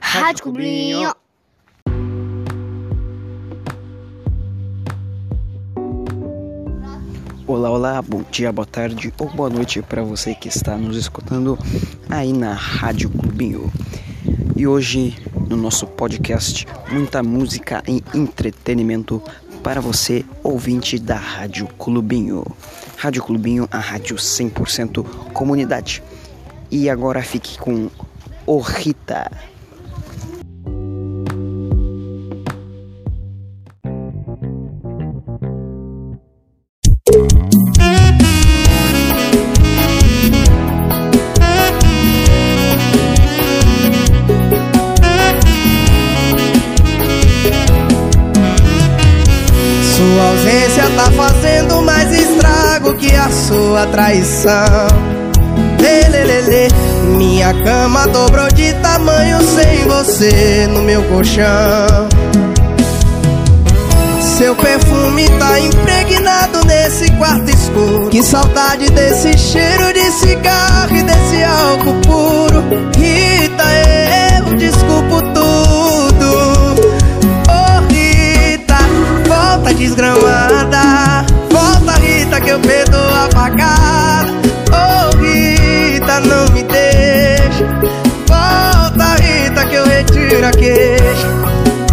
Rádio Clubinho. Olá, olá, bom dia, boa tarde ou boa noite para você que está nos escutando aí na Rádio Clubinho. E hoje no nosso podcast, muita música e entretenimento para você, ouvinte da Rádio Clubinho. Rádio Clubinho, a rádio 100% comunidade. E agora fique com O Sua ausência tá fazendo mais estrago que a sua traição. Lelelele, minha cama dobrou de tamanho sem você no meu colchão. Seu perfume tá impregnado nesse quarto escuro. Que saudade desse cheiro de cigarro e desse álcool puro. Rita, eu desculpo desgramada. Volta Rita que eu perdoo a facada. Oh Rita, não me deixa. Volta Rita que eu retiro a queixa.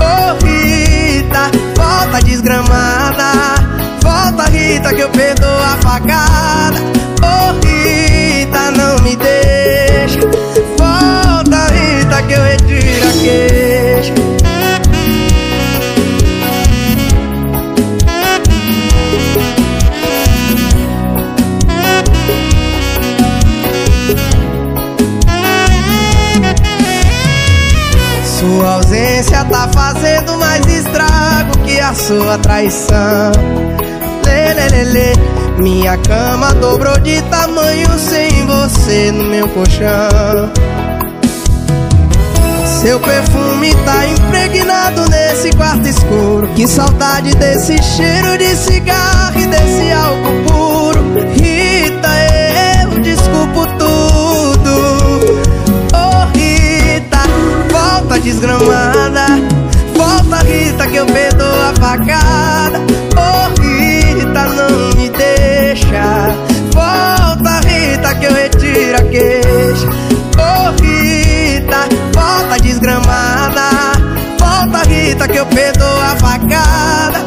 Oh Rita, volta desgramada. Volta Rita que eu perdoo a facada. Sua traição. Lelelele, minha cama dobrou de tamanho sem você no meu colchão. Seu perfume tá impregnado nesse quarto escuro. Que saudade desse cheiro de cigarro e desse álcool puro. Perdoo a facada. Oh Rita, não me deixa. Volta Rita que eu retiro a queixa. Oh Rita, volta desgramada. Volta Rita que eu perdoo a facada.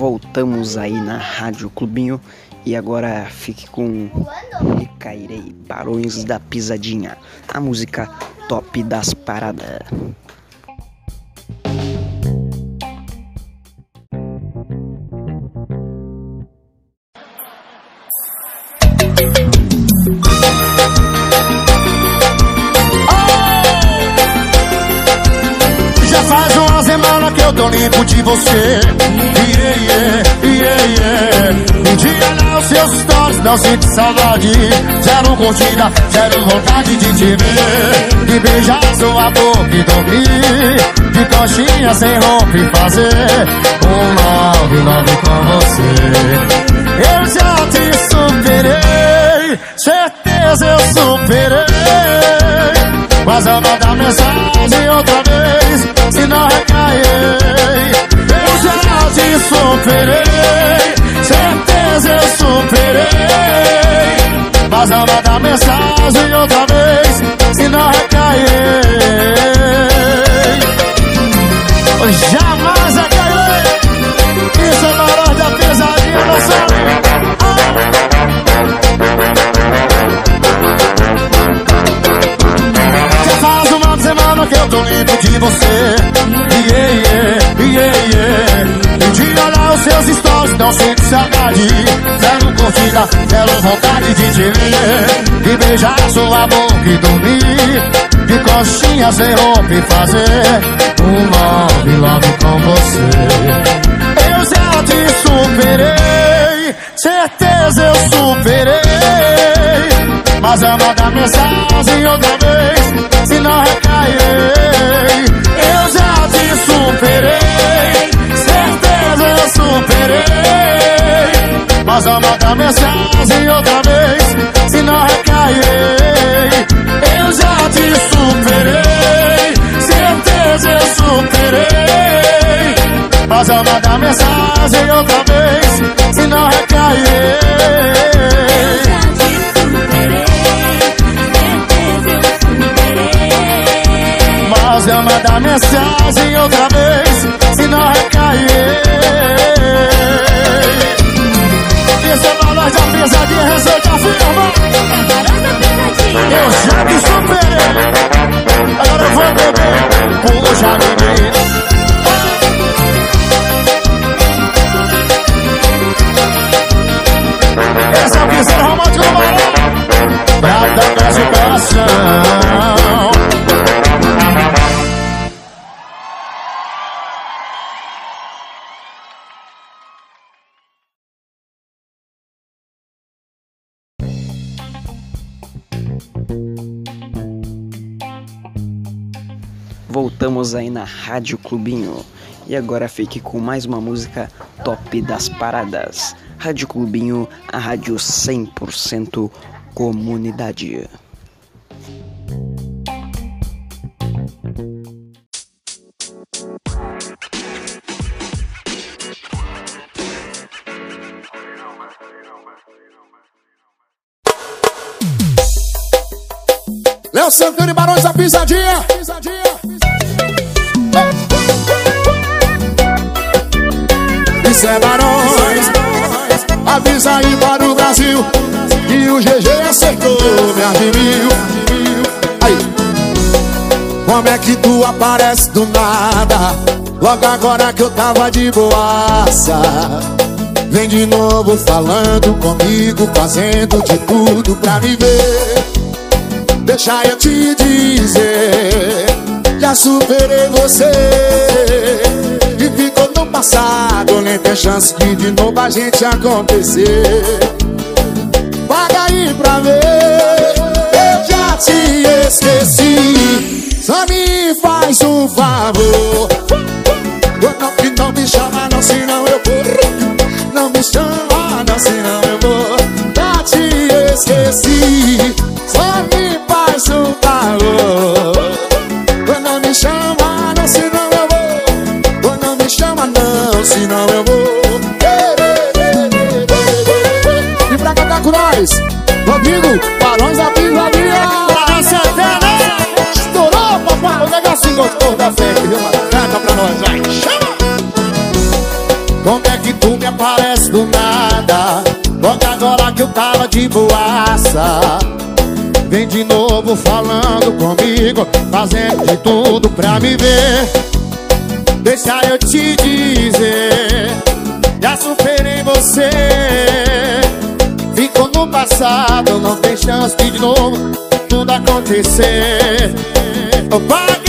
Voltamos aí na Rádio Clubinho e agora fique com Recairei Barões da Pisadinha, a música top das paradas. Já faz uma semana que eu tô limpo de você. Stories, não sinto saudade. Zero curtida, zero vontade de te ver. De beijar sua boca e dormir. De coxinha sem roupa e fazer um love, love com você. Eu já te superei, certeza eu superei. Mas eu mandar mensagem outra vez Se não recairei Eu já te superei Certeza eu superei. Mas eu mandar mensagem outra vez Se não recairei Jamais recairei. Isso é barulho da pesadinha não sabe Já faz uma semana que eu tô limpo de você. Yeah, yeah, stories, não sinto saudade Zero curtida, zero vontade de te ver. E beijar sua boca e dormir De coxinha sem roupa e fazer Um love, love com você. Eu já te superei Certeza eu superei. Mas eu mandar mensagem outra vez Se não recairei. Eu já te superei Certeza eu superei. Mas mandar mensagem outra vez Se não recairei. Eu já te superei Certeza eu superei. Mas mandar mensagem outra vez Se não recairei Mas eu mandar mensagem outra vez Se não recair. Esse nós da pesadinha Receita firma Eu já te superei. Agora eu vou beber Puxa menina Essa é visão romântica do Prata, casa e coração Voltamos aí na Rádio Clubinho. E agora fique com mais uma música top das paradas. Rádio Clubinho, a rádio 100% comunidade. É Barões. Avisa aí para o Brasil. E o GG acertou, me admiro. Aí. Como é que tu aparece do nada? Logo agora que eu tava de boaça. Vem de novo falando comigo, fazendo de tudo pra me ver. Deixa eu te dizer, já superei você passado, nem tem chance de de novo a gente acontecer. Paga aí pra ver, eu já te esqueci. Só me faz um favor. Não, que não me chama não, senão eu vou de novo falando comigo Fazendo de tudo pra me ver. Deixa eu te dizer Já superei você. Ficou no passado Não tem chance de de novo Tudo acontecer. Paga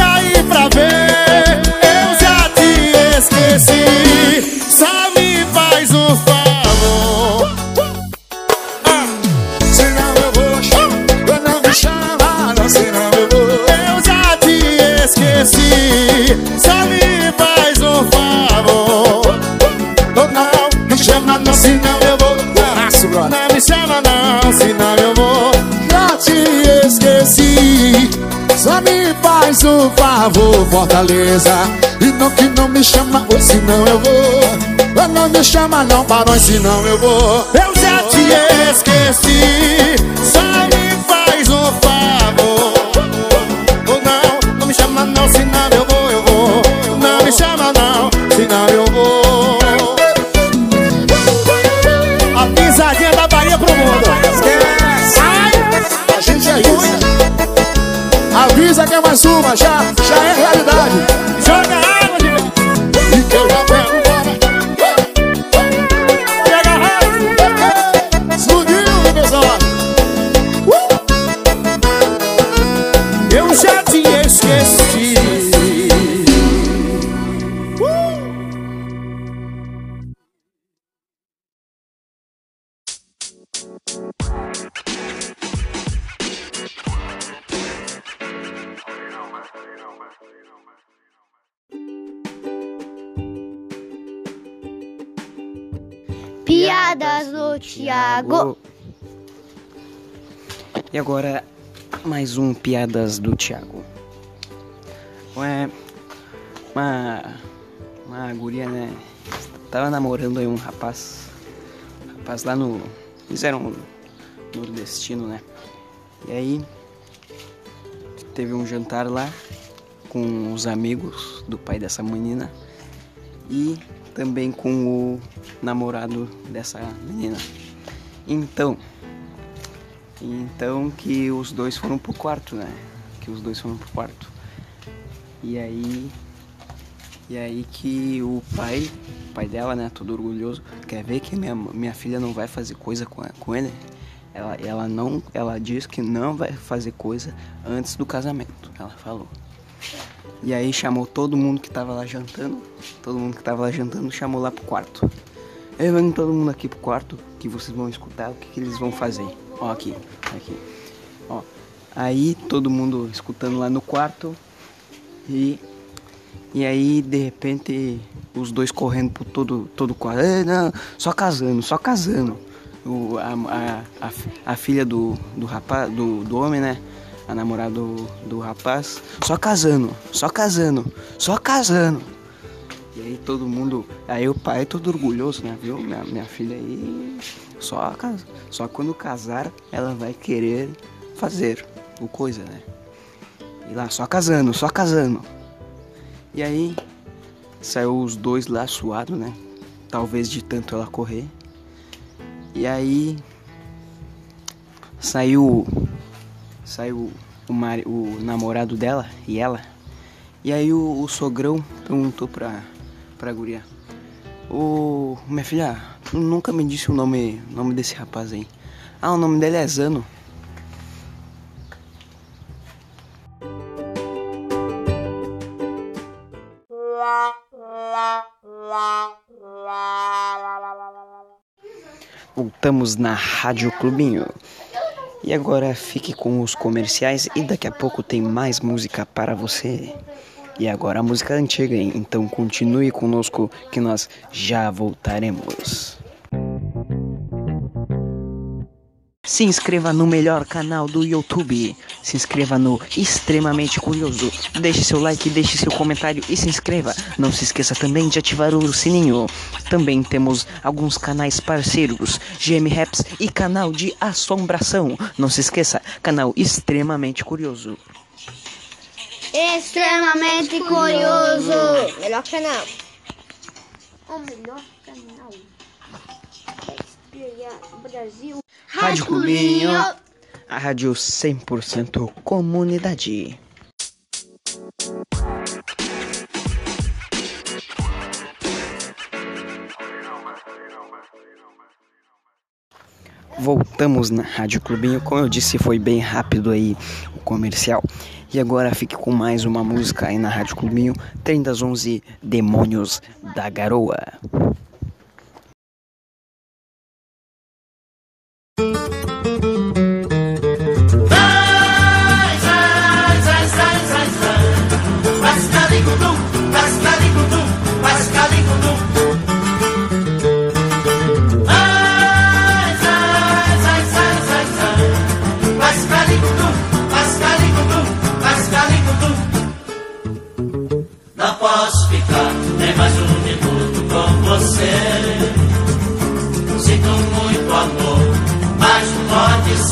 um favor, Fortaleza. E não que não me chama, ou senão eu vou. Não me chama não, barões, senão eu vou. Eu já te esqueci já, já é realidade Piadas do Tiago. E agora, mais um Piadas do Tiago. Ué, uma, uma guria, né? Tava namorando aí um rapaz. Um rapaz lá no. Eles eram nordestino, né? E aí, teve um jantar lá com os amigos do pai dessa menina e também com o namorado dessa menina. Então, então que os dois foram pro quarto, né? Que os dois foram pro quarto. E aí e aí que o pai, o pai dela, né, todo orgulhoso, quer ver que minha, minha filha não vai fazer coisa com, com ele. Ela, ela não, ela diz que não vai fazer coisa antes do casamento. Ela falou. E aí chamou todo mundo que tava lá jantando. Todo mundo que tava lá jantando chamou lá pro quarto. Aí vem todo mundo aqui pro quarto que vocês vão escutar o que, que eles vão fazer. Ó aqui, aqui. Ó. Aí todo mundo escutando lá no quarto. E e aí de repente os dois correndo por todo todo quarto. É, não, só casando, só casando. O, a, a, a, a filha do, do rapaz, do, do homem, né? A namorada do, do rapaz, só casando, só casando, só casando. E aí todo mundo, aí o pai todo orgulhoso, né? Viu? Minha, minha filha aí, só, só quando casar ela vai querer fazer o coisa, né? E lá, só casando, só casando. E aí saiu os dois lá suados, né? Talvez de tanto ela correr. E aí saiu saiu o, o namorado dela e ela. E aí o, o sogrão perguntou pra, pra guria. Ô, minha filha, tu nunca me disse o nome, nome desse rapaz aí. Ah, o nome dele é Zano. Voltamos na Rádio Clubinho. E agora fique com os comerciais e daqui a pouco tem mais música para você. E agora a música antiga, hein? então continue conosco que nós já voltaremos. Se inscreva no melhor canal do YouTube. Se inscreva no Extremamente Curioso. Deixe seu like, deixe seu comentário e se inscreva. Não se esqueça também de ativar o sininho. Também temos alguns canais parceiros, GM Raps e canal de assombração. Não se esqueça, canal Extremamente Curioso. Extremamente curioso. Melhor canal. O melhor canal. Brasil. Rádio Clubinho, a rádio 100% comunidade. Voltamos na Rádio Clubinho, como eu disse, foi bem rápido aí o comercial. E agora fique com mais uma música aí na Rádio Clubinho, 30 às 11, Demônios da Garoa.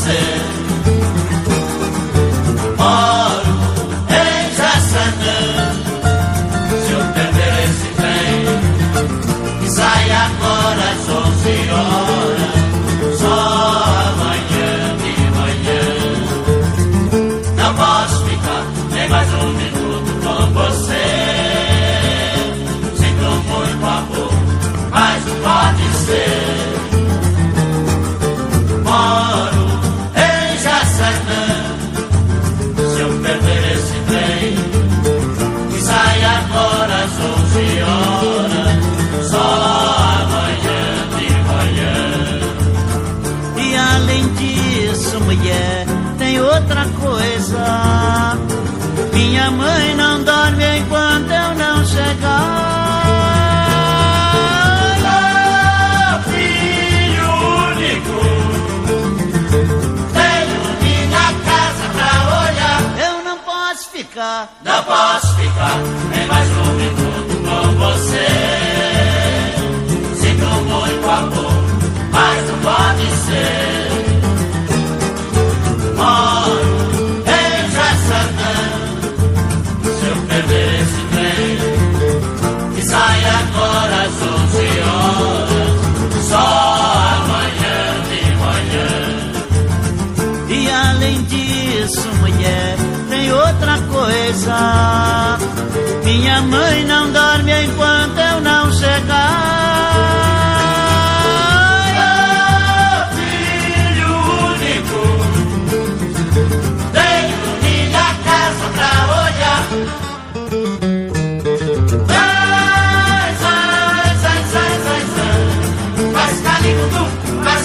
Say. coisa. Minha mãe coisa. Minha mãe não dorme enquanto eu não chegar. Meu filho único, tenho minha casa pra olhar. Vai, vai, vai, vai, vai, vai. Vai, caligundum, vai,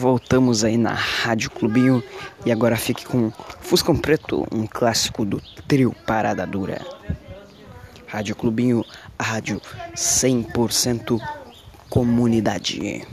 Voltamos aí na Rádio Clubinho e agora fique com Fuscão Preto, um clássico do trio Parada Dura. Rádio Clubinho, a rádio 100% comunidade.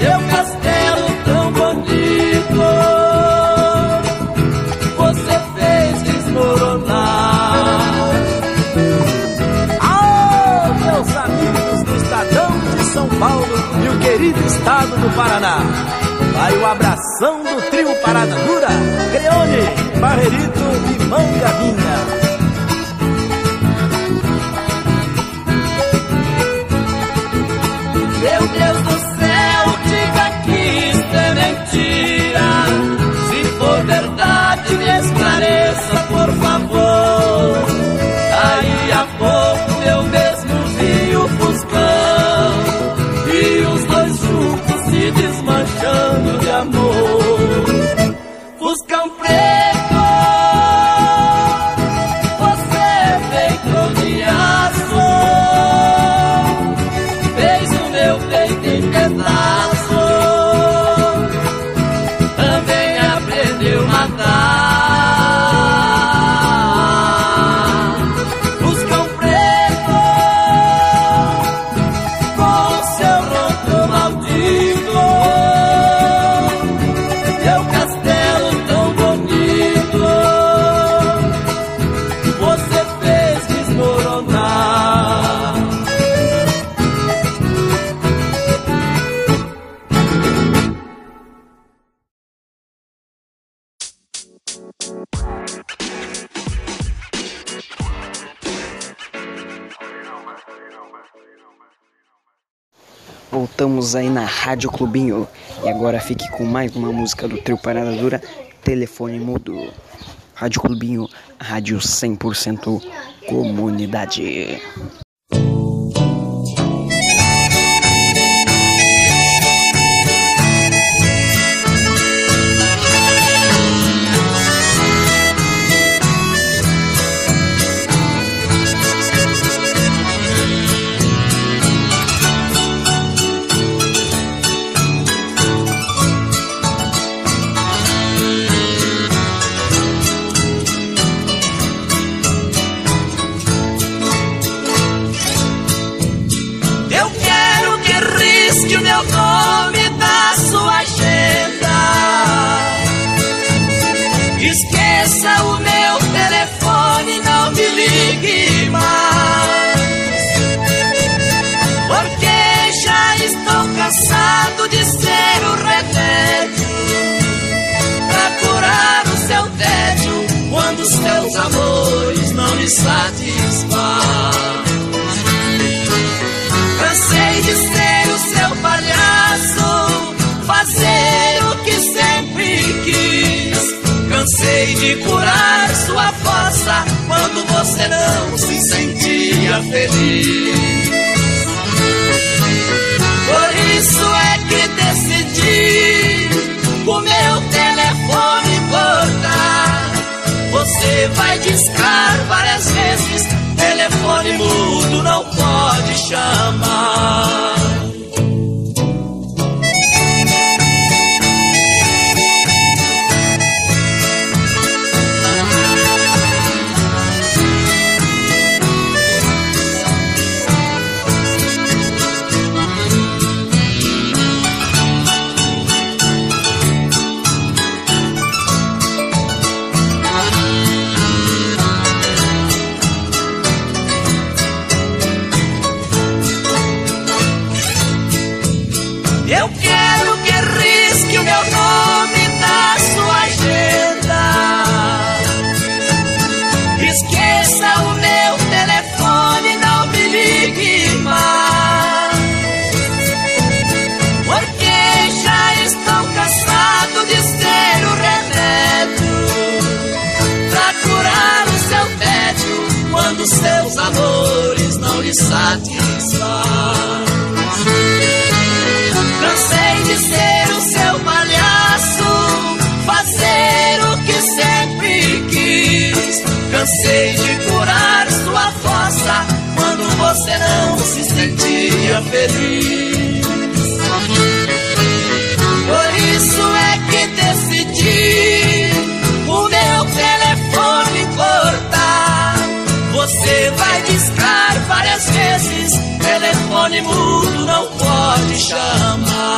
Meu castelo tão bonito Você fez desmoronar Alô, meus amigos do Estadão de São Paulo e o querido estado do Paraná. Vai o abração do trio Parada Dura, Creone, Barrerito e Mangavinha. Tienes Voltamos aí na Rádio Clubinho e agora fique com mais uma música do trio Parada Dura, Telefone Mudo. Rádio Clubinho, rádio 100% comunidade. Quando os teus amores não lhe satisfazem. Cansei de ser o seu palhaço, fazer o que sempre quis. Cansei de curar sua força quando você não se sentia feliz. Vai discar várias vezes, satisfazem. Cansei de ser o seu palhaço, fazer o que sempre quis. Cansei de curar sua força quando você não se sentia feliz. Mudo não pode chamar.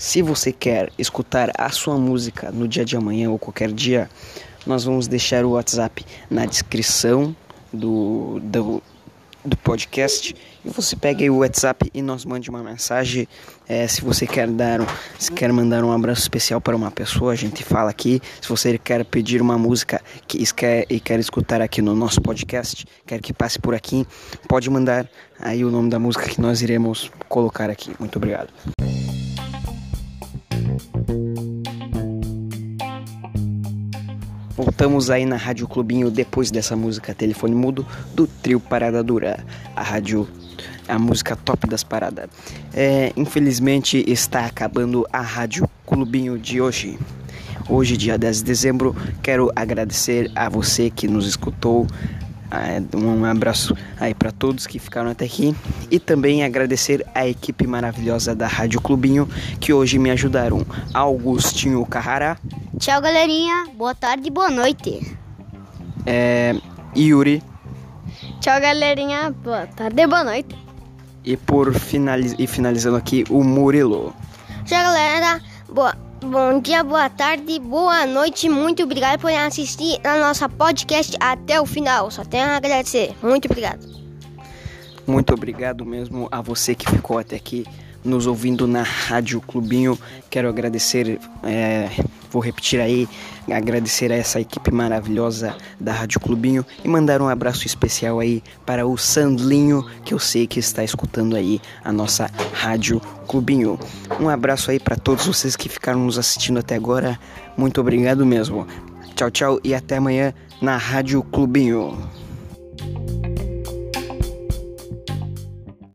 Se você quer escutar a sua música no dia de amanhã ou qualquer dia, nós vamos deixar o WhatsApp na descrição do, do, do podcast. E você pega aí o WhatsApp e nos mande uma mensagem. É, se você quer dar um, se quer mandar um abraço especial para uma pessoa, a gente fala aqui. Se você quer pedir uma música que quer, e quer escutar aqui no nosso podcast, quer que passe por aqui, pode mandar aí o nome da música que nós iremos colocar aqui. Muito obrigado. Voltamos aí na Rádio Clubinho depois dessa música Telefone Mudo do trio Parada Dura, a rádio, a música top das paradas. É, infelizmente está acabando a Rádio Clubinho de hoje. Hoje, dia 10 de dezembro, quero agradecer a você que nos escutou. É, Um abraço aí para todos que ficaram até aqui e também agradecer a equipe maravilhosa da Rádio Clubinho que hoje me ajudaram. Augustinho Carrara, Tchau, galerinha. Boa tarde e boa noite. é, Yuri Tchau, galerinha. Boa tarde e boa noite. e por finaliz e finalizando aqui o Murilo. Tchau, galera. Boa, bom dia, boa tarde, boa noite. Muito obrigado por assistir a nossa podcast até o final. Só tenho a agradecer. Muito obrigado. Muito obrigado mesmo a você que ficou até aqui nos ouvindo na Rádio Clubinho. Quero agradecer, é, vou repetir aí, agradecer a essa equipe maravilhosa da Rádio Clubinho e mandar um abraço especial aí para o Sandlinho, que eu sei que está escutando aí a nossa Rádio Clubinho. Um abraço aí para todos vocês que ficaram nos assistindo até agora. Muito obrigado mesmo. Tchau, tchau e até amanhã na Rádio Clubinho.